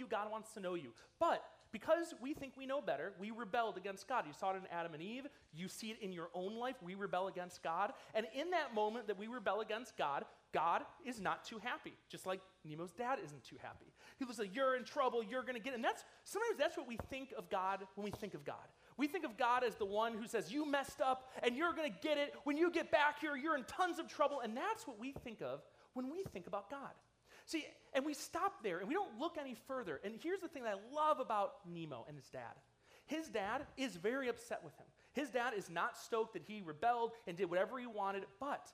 you, God wants to know you. But because we think we know better, we rebelled against God. You saw it in Adam and Eve. You see it in your own life. We rebel against God. And in that moment that we rebel against God, God is not too happy, just like Nemo's dad isn't too happy. He was like, You're in trouble, you're to get it. And that's sometimes that's what we think of God when we think of God. We think of God as the one who says, You messed up and you're to get it. When you get back here, you're in tons of trouble. And that's what we think of when we think about God. See, and we stop there and we don't look any further. And here's the thing that I love about Nemo and his dad his dad is very upset with him. His dad is not stoked that he rebelled and did whatever he wanted, but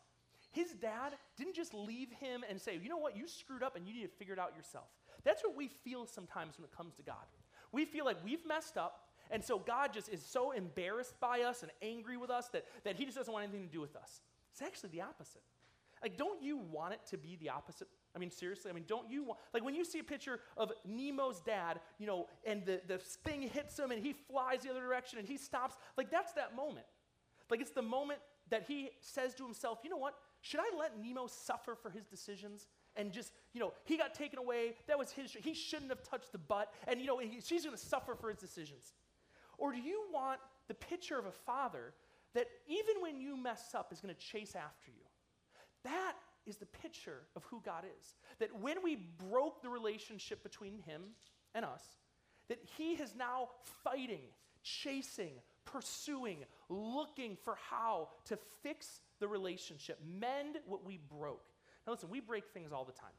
his dad didn't just leave him and say, you know what, you screwed up and you need to figure it out yourself. That's what we feel sometimes when it comes to God. We feel like we've messed up, and so God just is so embarrassed by us and angry with us that, that he just doesn't want anything to do with us. It's actually the opposite. Like, don't you want it to be the opposite? I mean, seriously, I mean, don't you want, like when you see a picture of Nemo's dad, you know, and the, the thing hits him and he flies the other direction and he stops, like that's that moment. Like it's the moment that he says to himself, you know what? Should I let Nemo suffer for his decisions? And just, you know, he got taken away. That was his, he shouldn't have touched the butt. And, you know, he, she's going to suffer for his decisions. Or do you want the picture of a father that even when you mess up is going to chase after you? That is the picture of who God is. That when we broke the relationship between him and us, that he is now fighting, chasing, pursuing, looking for how to fix the relationship, mend what we broke. Now, listen, we break things all the time.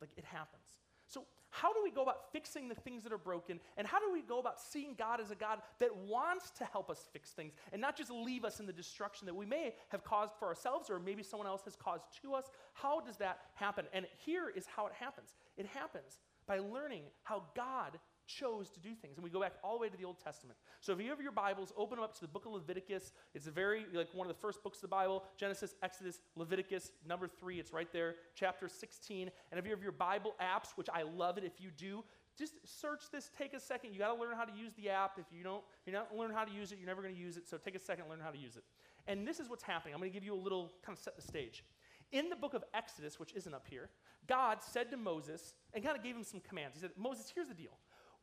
Like, it happens. So, how do we go about fixing the things that are broken? And how do we go about seeing God as a God that wants to help us fix things and not just leave us in the destruction that we may have caused for ourselves or maybe someone else has caused to us? How does that happen? And here is how it happens it happens by learning how God chose to do things. And we go back all the way to the Old Testament. So if you have your Bibles, open them up to the book of Leviticus. It's a very, like one of the first books of the Bible Genesis, Exodus, Leviticus, number three. It's right there, chapter 16. And if you have your Bible apps, which I love it if you do, just search this, take a second. You got to learn how to use the app. If you don't, you're not learn how to use it, you're never going to use it. So take a second, learn how to use it. And this is what's happening. I'm going to give you a little kind of set the stage. In the book of Exodus, which isn't up here, God said to Moses and kind of gave him some commands. He said, Moses, here's the deal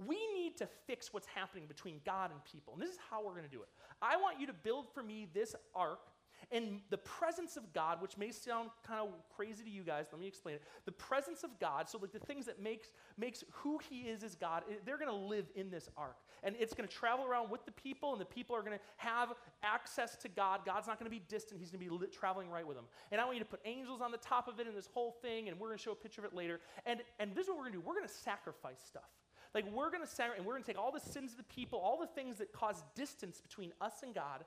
we need to fix what's happening between God and people. And this is how we're going to do it. I want you to build for me this ark and the presence of God, which may sound kind of crazy to you guys, let me explain it. The presence of God, so like the things that makes makes who He is as God, they're going to live in this ark, and it's going to travel around with the people, and the people are going to have access to God. God's not going to be distant; He's going to be traveling right with them. And I want you to put angels on the top of it, and this whole thing, and we're going to show a picture of it later. And and this is what we're going to do: we're going to sacrifice stuff. Like we're going to and we're going to take all the sins of the people, all the things that cause distance between us and God,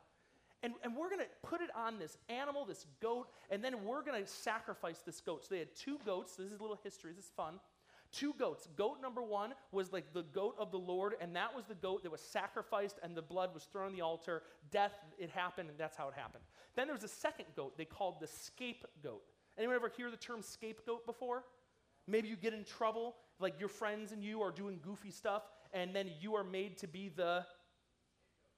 and, and we're going to put it on this animal, this goat, and then we're going to sacrifice this goat. So they had two goats. This is a little history. This is fun. Two goats. Goat number one was like the goat of the Lord, and that was the goat that was sacrificed, and the blood was thrown on the altar. Death, it happened, and that's how it happened. Then there was a second goat they called the scapegoat. Anyone ever hear the term scapegoat before? Maybe you get in trouble, like your friends and you are doing goofy stuff, and then you are made to be the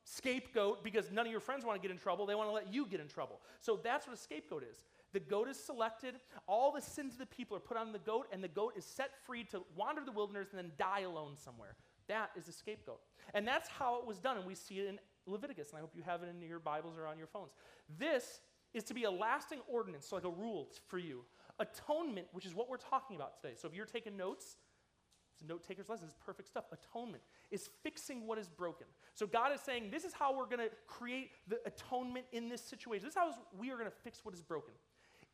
scapegoat because none of your friends want to get in trouble. They want to let you get in trouble. So that's what a scapegoat is. The goat is selected, all the sins of the people are put on the goat, and the goat is set free to wander the wilderness and then die alone somewhere. That is a scapegoat. And that's how it was done, and we see it in Leviticus, and I hope you have it in your Bibles or on your phones. This is to be a lasting ordinance, so like a rule for you Atonement, which is what we're talking about today. So if you're taking notes, it's note taker's lesson. It's perfect stuff. Atonement is fixing what is broken. So God is saying, this is how we're going to create the atonement in this situation. This is how we are going to fix what is broken.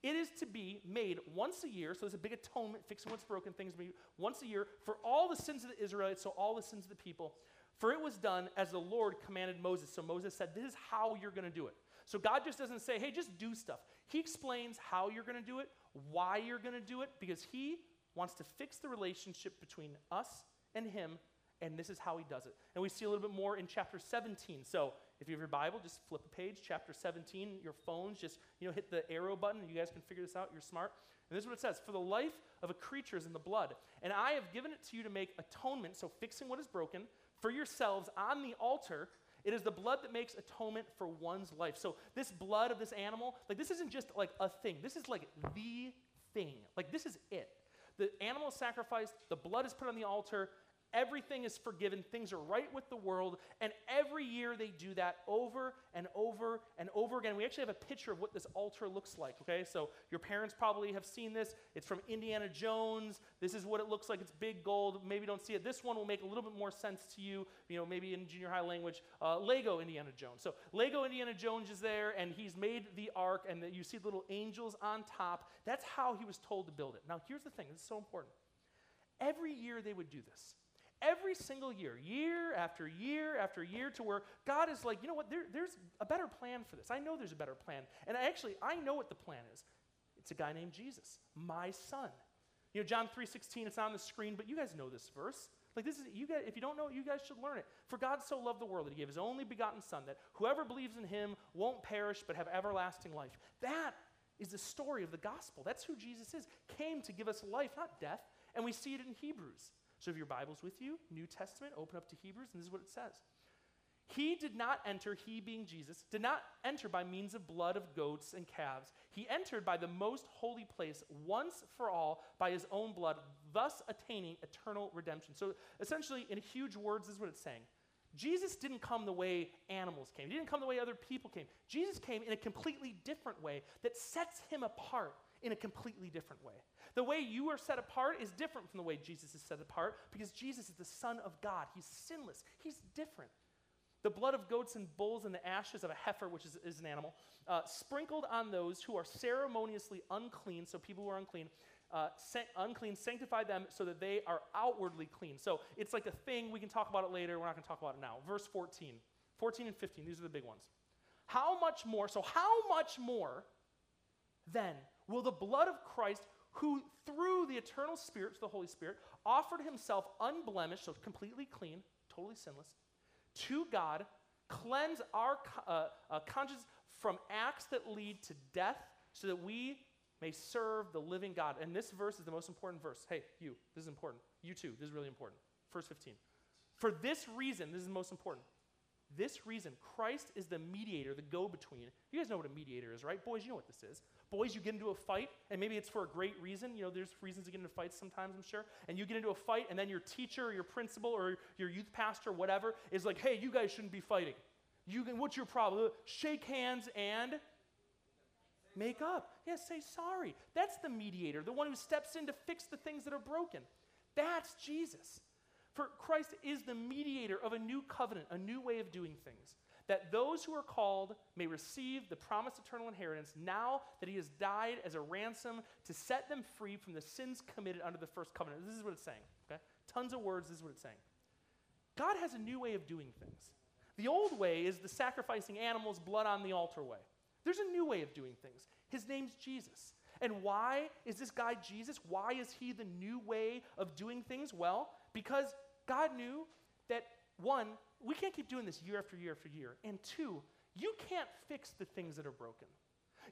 It is to be made once a year. So there's a big atonement, fixing what's broken, things be once a year for all the sins of the Israelites, so all the sins of the people. For it was done as the Lord commanded Moses. So Moses said, This is how you're going to do it. So God just doesn't say, Hey, just do stuff. He explains how you're going to do it, why you're going to do it, because He wants to fix the relationship between us and Him, and this is how He does it. And we see a little bit more in chapter 17. So if you have your Bible, just flip a page, chapter 17, your phones, just you know, hit the arrow button. You guys can figure this out, you're smart. And this is what it says For the life of a creature is in the blood, and I have given it to you to make atonement, so fixing what is broken, for yourselves on the altar. It is the blood that makes atonement for one's life. So, this blood of this animal, like, this isn't just like a thing. This is like the thing. Like, this is it. The animal is sacrificed, the blood is put on the altar, Everything is forgiven. Things are right with the world. And every year they do that over and over and over again. We actually have a picture of what this altar looks like, okay? So your parents probably have seen this. It's from Indiana Jones. This is what it looks like. It's big gold. Maybe don't see it. This one will make a little bit more sense to you, you know, maybe in junior high language. Uh, Lego Indiana Jones. So Lego Indiana Jones is there, and he's made the ark, and the, you see the little angels on top. That's how he was told to build it. Now, here's the thing this is so important. Every year they would do this every single year, year after year after year, to where God is like, you know what, there, there's a better plan for this. I know there's a better plan. And actually, I know what the plan is. It's a guy named Jesus, my son. You know, John 3.16, it's on the screen, but you guys know this verse. Like this is, you guys, if you don't know it, you guys should learn it. For God so loved the world that he gave his only begotten son, that whoever believes in him won't perish but have everlasting life. That is the story of the gospel. That's who Jesus is. Came to give us life, not death. And we see it in Hebrews. So if your Bible's with you, New Testament, open up to Hebrews, and this is what it says. He did not enter, he being Jesus, did not enter by means of blood of goats and calves. He entered by the most holy place once for all by his own blood, thus attaining eternal redemption. So essentially, in huge words, this is what it's saying. Jesus didn't come the way animals came. He didn't come the way other people came. Jesus came in a completely different way that sets him apart in a completely different way. The way you are set apart is different from the way Jesus is set apart because Jesus is the Son of God. He's sinless, He's different. The blood of goats and bulls and the ashes of a heifer, which is, is an animal, uh, sprinkled on those who are ceremoniously unclean, so people who are unclean, uh, san- unclean, sanctify them so that they are outwardly clean. So it's like a thing. We can talk about it later. We're not going to talk about it now. Verse 14. 14 and 15, these are the big ones. How much more, so how much more then will the blood of Christ, who through the eternal Spirit, to the Holy Spirit, offered himself unblemished, so completely clean, totally sinless, to God, cleanse our uh, uh, conscience from acts that lead to death, so that we may serve the living God. And this verse is the most important verse. Hey, you, this is important. You too, this is really important. Verse 15. For this reason, this is most important. This reason, Christ is the mediator, the go between. You guys know what a mediator is, right? Boys, you know what this is. Boys, you get into a fight, and maybe it's for a great reason. You know, there's reasons to get into fights sometimes, I'm sure. And you get into a fight, and then your teacher or your principal or your youth pastor, whatever, is like, hey, you guys shouldn't be fighting. You can, what's your problem? Shake hands and make up. Yeah, say sorry. That's the mediator, the one who steps in to fix the things that are broken. That's Jesus. For Christ is the mediator of a new covenant, a new way of doing things that those who are called may receive the promised eternal inheritance now that he has died as a ransom to set them free from the sins committed under the first covenant. This is what it's saying, okay? Tons of words, this is what it's saying. God has a new way of doing things. The old way is the sacrificing animals, blood on the altar way. There's a new way of doing things. His name's Jesus. And why is this guy Jesus? Why is he the new way of doing things? Well, because God knew that, one, we can't keep doing this year after year after year. And two, you can't fix the things that are broken.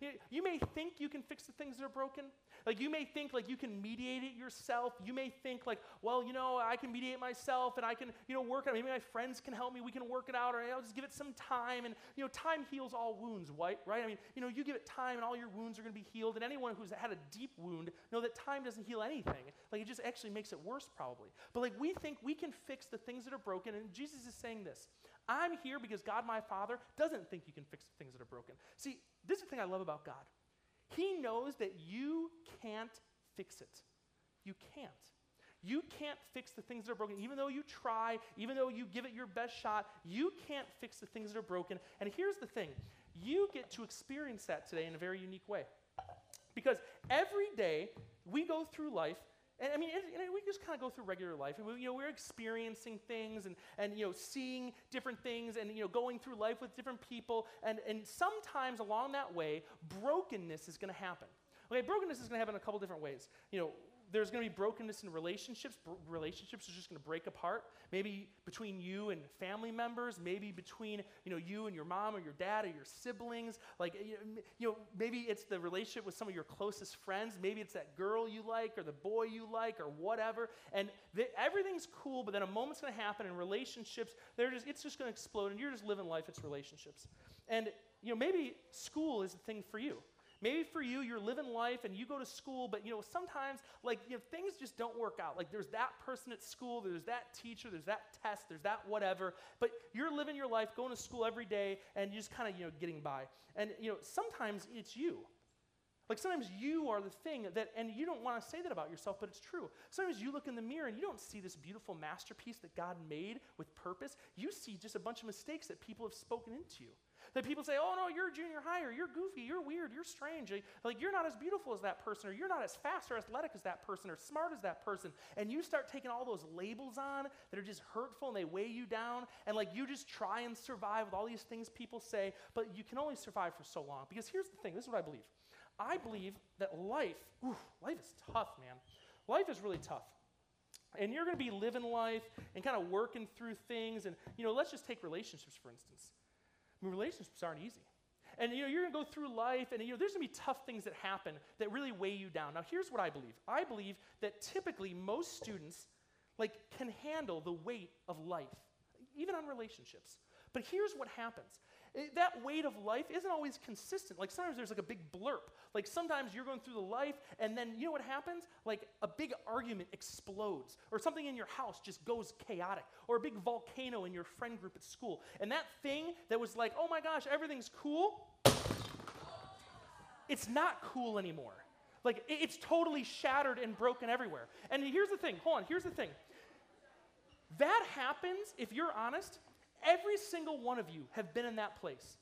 You, you, may think you can fix the things that are broken. Like you may think like you can mediate it yourself. You may think like, well, you know, I can mediate myself and I can, you know, work it out. Maybe my friends can help me. We can work it out, or I'll just give it some time. And you know, time heals all wounds, right? I mean, you know, you give it time and all your wounds are going to be healed. And anyone who's had a deep wound know that time doesn't heal anything. Like it just actually makes it worse, probably. But like we think we can fix the things that are broken, and Jesus is saying this. I'm here because God, my Father, doesn't think you can fix the things that are broken. See, this is the thing I love about God. He knows that you can't fix it. You can't. You can't fix the things that are broken. Even though you try, even though you give it your best shot, you can't fix the things that are broken. And here's the thing you get to experience that today in a very unique way. Because every day we go through life and I mean, it, we just kind of go through regular life, and we, you know, we're experiencing things and, and you know, seeing different things, and you know, going through life with different people, and, and sometimes along that way, brokenness is going to happen. Okay, brokenness is going to happen in a couple different ways. You know, there's going to be brokenness in relationships. relationships are just going to break apart. Maybe between you and family members. Maybe between you know you and your mom or your dad or your siblings. Like you know, maybe it's the relationship with some of your closest friends. Maybe it's that girl you like or the boy you like or whatever. And the, everything's cool, but then a moment's going to happen in relationships. They're just it's just going to explode, and you're just living life. It's relationships. And you know maybe school is the thing for you. Maybe for you, you're living life and you go to school, but you know, sometimes like you know, things just don't work out. Like there's that person at school, there's that teacher, there's that test, there's that whatever. But you're living your life, going to school every day, and you're just kind of you know getting by. And you know, sometimes it's you. Like sometimes you are the thing that, and you don't want to say that about yourself, but it's true. Sometimes you look in the mirror and you don't see this beautiful masterpiece that God made with purpose. You see just a bunch of mistakes that people have spoken into you. That people say, oh no, you're a junior high, or you're goofy, you're weird, you're strange. Like you're not as beautiful as that person, or you're not as fast or athletic as that person, or smart as that person. And you start taking all those labels on that are just hurtful and they weigh you down. And like you just try and survive with all these things people say, but you can only survive for so long. Because here's the thing this is what I believe. I believe that life, ooh, life is tough, man. Life is really tough. And you're going to be living life and kind of working through things. And, you know, let's just take relationships, for instance. Mean, relationships aren't easy. And, you know, you're going to go through life, and, you know, there's going to be tough things that happen that really weigh you down. Now, here's what I believe I believe that typically most students, like, can handle the weight of life, even on relationships. But here's what happens that weight of life isn't always consistent. Like sometimes there's like a big blurb. Like sometimes you're going through the life, and then you know what happens? Like a big argument explodes, or something in your house just goes chaotic, or a big volcano in your friend group at school. And that thing that was like, oh my gosh, everything's cool, it's not cool anymore. Like it's totally shattered and broken everywhere. And here's the thing hold on, here's the thing. That happens, if you're honest, Every single one of you have been in that place.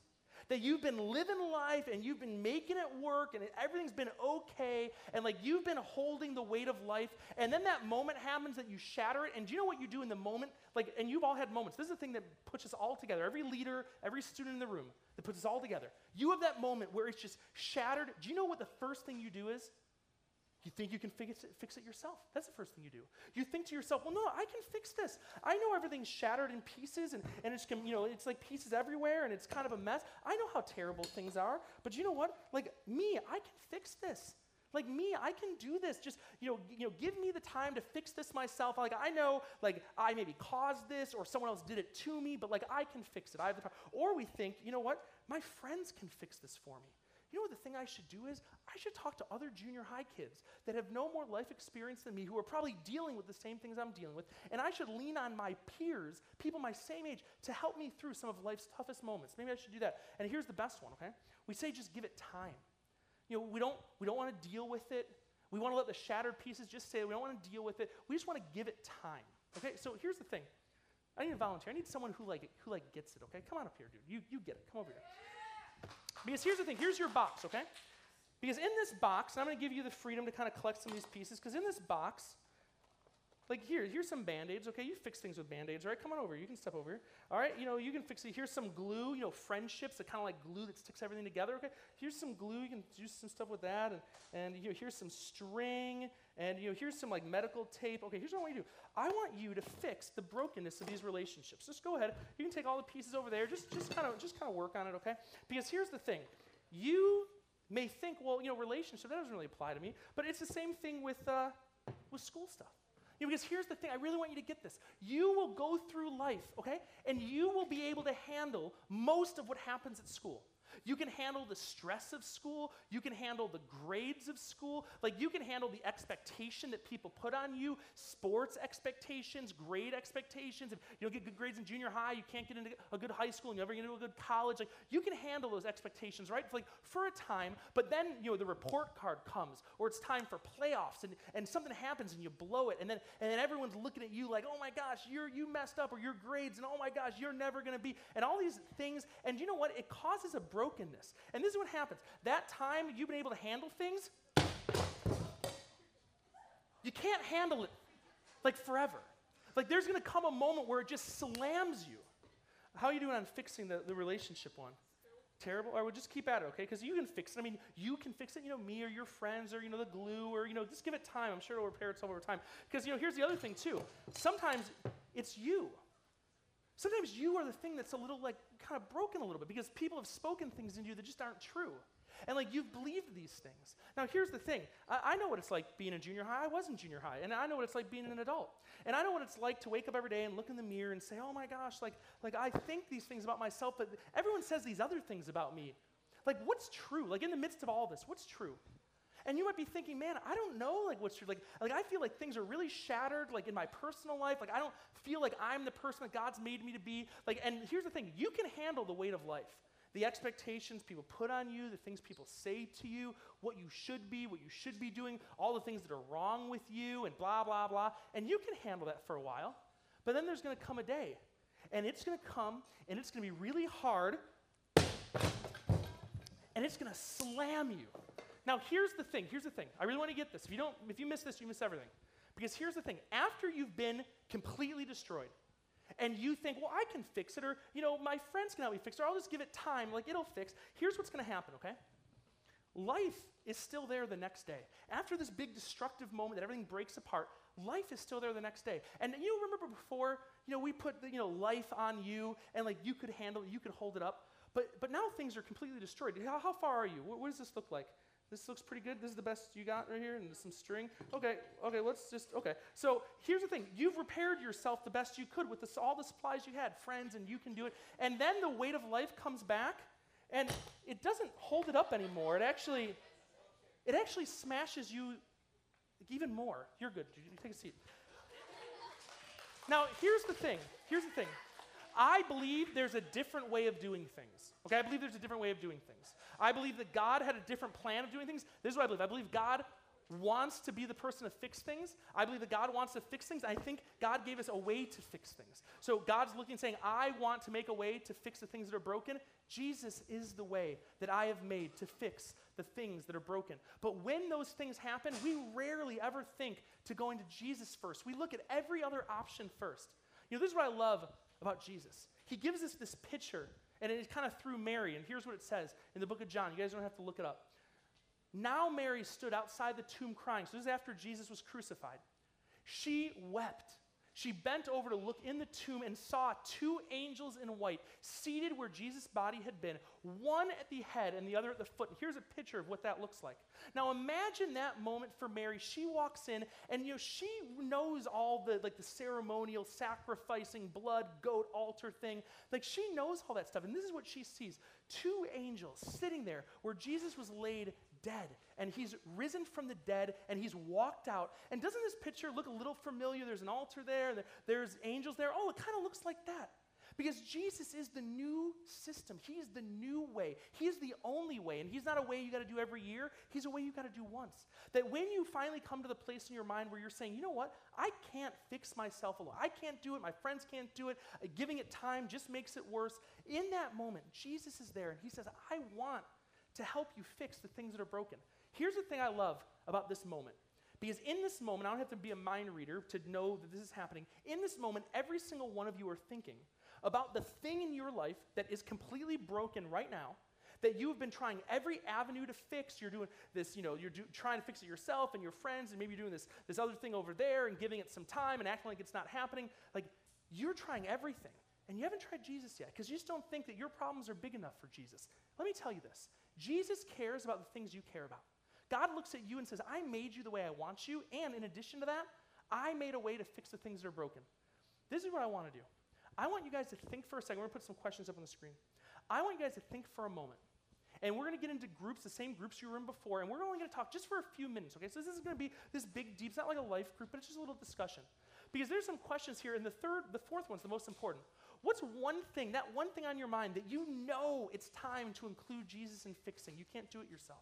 That you've been living life and you've been making it work and everything's been okay and like you've been holding the weight of life and then that moment happens that you shatter it and do you know what you do in the moment? Like and you've all had moments. This is the thing that puts us all together. Every leader, every student in the room that puts us all together. You have that moment where it's just shattered. Do you know what the first thing you do is? You think you can fix it, fix it yourself. That's the first thing you do. You think to yourself, well, no, I can fix this. I know everything's shattered in pieces and, and it's, you know, it's like pieces everywhere and it's kind of a mess. I know how terrible things are. But you know what? Like me, I can fix this. Like me, I can do this. Just, you know, you know, give me the time to fix this myself. Like I know, like I maybe caused this or someone else did it to me, but like I can fix it. I have the power. Or we think, you know what? My friends can fix this for me. You know what the thing I should do is? I should talk to other junior high kids that have no more life experience than me, who are probably dealing with the same things I'm dealing with, and I should lean on my peers, people my same age, to help me through some of life's toughest moments. Maybe I should do that. And here's the best one, okay? We say just give it time. You know, we don't, we don't want to deal with it. We want to let the shattered pieces just say we don't want to deal with it. We just want to give it time. Okay, so here's the thing. I need a volunteer. I need someone who like who like gets it. Okay, come on up here, dude. You you get it. Come over here. Because here's the thing here's your box, okay? Because in this box, I'm going to give you the freedom to kind of collect some of these pieces, because in this box, like here, here's some band-aids, okay? You fix things with band-aids, right? Come on over, you can step over here. All right, you know, you can fix it. Here's some glue, you know, friendships, that kind of like glue that sticks everything together, okay? Here's some glue, you can do some stuff with that. And, and know, here's some string, and you know, here's some like medical tape. Okay, here's what I want you to do. I want you to fix the brokenness of these relationships. Just go ahead. You can take all the pieces over there. Just, just kind of, just kind of work on it, okay? Because here's the thing. You may think, well, you know, relationship, that doesn't really apply to me. But it's the same thing with, uh, with school stuff. You know, because here's the thing, I really want you to get this. You will go through life, okay? And you will be able to handle most of what happens at school. You can handle the stress of school. You can handle the grades of school. Like, you can handle the expectation that people put on you, sports expectations, grade expectations. If you don't get good grades in junior high, you can't get into a good high school, and you never get into a good college. Like, you can handle those expectations, right? Like, for a time, but then, you know, the report card comes, or it's time for playoffs, and, and something happens and you blow it, and then, and then everyone's looking at you like, oh my gosh, you're, you messed up, or your grades, and oh my gosh, you're never going to be, and all these things. And you know what? It causes a broken brokenness. And this is what happens. That time you've been able to handle things, you can't handle it like forever. Like there's going to come a moment where it just slams you. How are you doing on fixing the, the relationship one? Terrible? Or we'll just keep at it, okay? Because you can fix it. I mean, you can fix it, you know, me or your friends or, you know, the glue or, you know, just give it time. I'm sure it'll repair itself over time. Because, you know, here's the other thing, too. Sometimes it's you. Sometimes you are the thing that's a little like kind of broken a little bit because people have spoken things into you that just aren't true. And like you've believed these things. Now, here's the thing I, I, know what it's like being in junior high. I was in junior high. And I know what it's like being an adult. And I know what it's like to wake up every day and look in the mirror and say, oh my gosh, like, like I think these things about myself, but everyone says these other things about me. Like, what's true? Like, in the midst of all this, what's true? And you might be thinking, man, I don't know like what's true. Like, like I feel like things are really shattered, like in my personal life. Like I don't feel like I'm the person that God's made me to be. Like, and here's the thing, you can handle the weight of life. The expectations people put on you, the things people say to you, what you should be, what you should be doing, all the things that are wrong with you, and blah, blah, blah. And you can handle that for a while. But then there's going to come a day, and it's going to come, and it's going to be really hard, and it's going to slam you. Now, here's the thing. Here's the thing. I really want to get this. If you don't, if you miss this, you miss everything. Because here's the thing. After you've been completely destroyed, and you think, well, I can fix it, or you know, my friends can help me fix it, or I'll just give it time, like it'll fix. Here's what's going to happen. Okay. Life is still there the next day. After this big destructive moment that everything breaks apart, life is still there the next day. And you remember before, you know, we put the, you know life on you, and like you could handle it, you could hold it up. But but now things are completely destroyed. How, how far are you? What, what does this look like? This looks pretty good. This is the best you got right here, and some string. Okay, okay, let's just, okay. So here's the thing you've repaired yourself the best you could with this, all the supplies you had, friends, and you can do it. And then the weight of life comes back, and it doesn't hold it up anymore. It actually, it actually smashes you even more. You're good. You take a seat. Now, here's the thing. Here's the thing. I believe there's a different way of doing things. Okay, I believe there's a different way of doing things. I believe that God had a different plan of doing things. This is what I believe. I believe God wants to be the person to fix things. I believe that God wants to fix things. I think God gave us a way to fix things. So God's looking saying, I want to make a way to fix the things that are broken. Jesus is the way that I have made to fix the things that are broken. But when those things happen, we rarely ever think to going to Jesus first. We look at every other option first. You know, this is what I love about Jesus. He gives us this picture and it's kind of through Mary. And here's what it says in the book of John. You guys don't have to look it up. Now Mary stood outside the tomb crying. So this is after Jesus was crucified. She wept she bent over to look in the tomb and saw two angels in white seated where Jesus' body had been, one at the head and the other at the foot. And here's a picture of what that looks like. Now imagine that moment for Mary. She walks in and you know she knows all the like the ceremonial sacrificing blood goat altar thing. Like she knows all that stuff. And this is what she sees. Two angels sitting there where Jesus was laid dead and he's risen from the dead and he's walked out. And doesn't this picture look a little familiar? There's an altar there, there's angels there. Oh, it kind of looks like that. Because Jesus is the new system. He's the new way. He's the only way. And He's not a way you got to do every year. He's a way you got to do once. That when you finally come to the place in your mind where you're saying, you know what? I can't fix myself alone. I can't do it. My friends can't do it. Giving it time just makes it worse. In that moment, Jesus is there and He says, I want to help you fix the things that are broken. Here's the thing I love about this moment. Because in this moment, I don't have to be a mind reader to know that this is happening. In this moment, every single one of you are thinking about the thing in your life that is completely broken right now, that you have been trying every avenue to fix. You're doing this, you know, you're do, trying to fix it yourself and your friends, and maybe you're doing this, this other thing over there and giving it some time and acting like it's not happening. Like, you're trying everything. And you haven't tried Jesus yet because you just don't think that your problems are big enough for Jesus. Let me tell you this Jesus cares about the things you care about. God looks at you and says, I made you the way I want you, and in addition to that, I made a way to fix the things that are broken. This is what I want to do. I want you guys to think for a second. We're going to put some questions up on the screen. I want you guys to think for a moment. And we're going to get into groups, the same groups you were in before, and we're only going to talk just for a few minutes, okay? So this isn't going to be this big, deep, it's not like a life group, but it's just a little discussion. Because there's some questions here, and the third, the fourth one's the most important. What's one thing, that one thing on your mind that you know it's time to include Jesus in fixing? You can't do it yourself.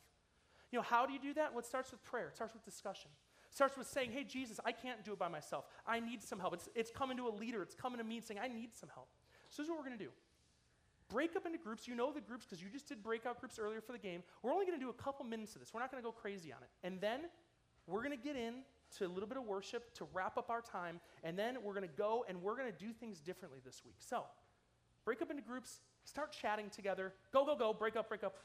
You know, how do you do that? Well, it starts with prayer, it starts with discussion. It starts with saying, hey, Jesus, I can't do it by myself. I need some help. It's, it's coming to a leader, it's coming to me and saying, I need some help. So, this is what we're going to do break up into groups. You know the groups because you just did breakout groups earlier for the game. We're only going to do a couple minutes of this. We're not going to go crazy on it. And then we're going to get in to a little bit of worship to wrap up our time, and then we're going to go and we're going to do things differently this week. So, break up into groups, start chatting together. Go, go, go, break up, break up.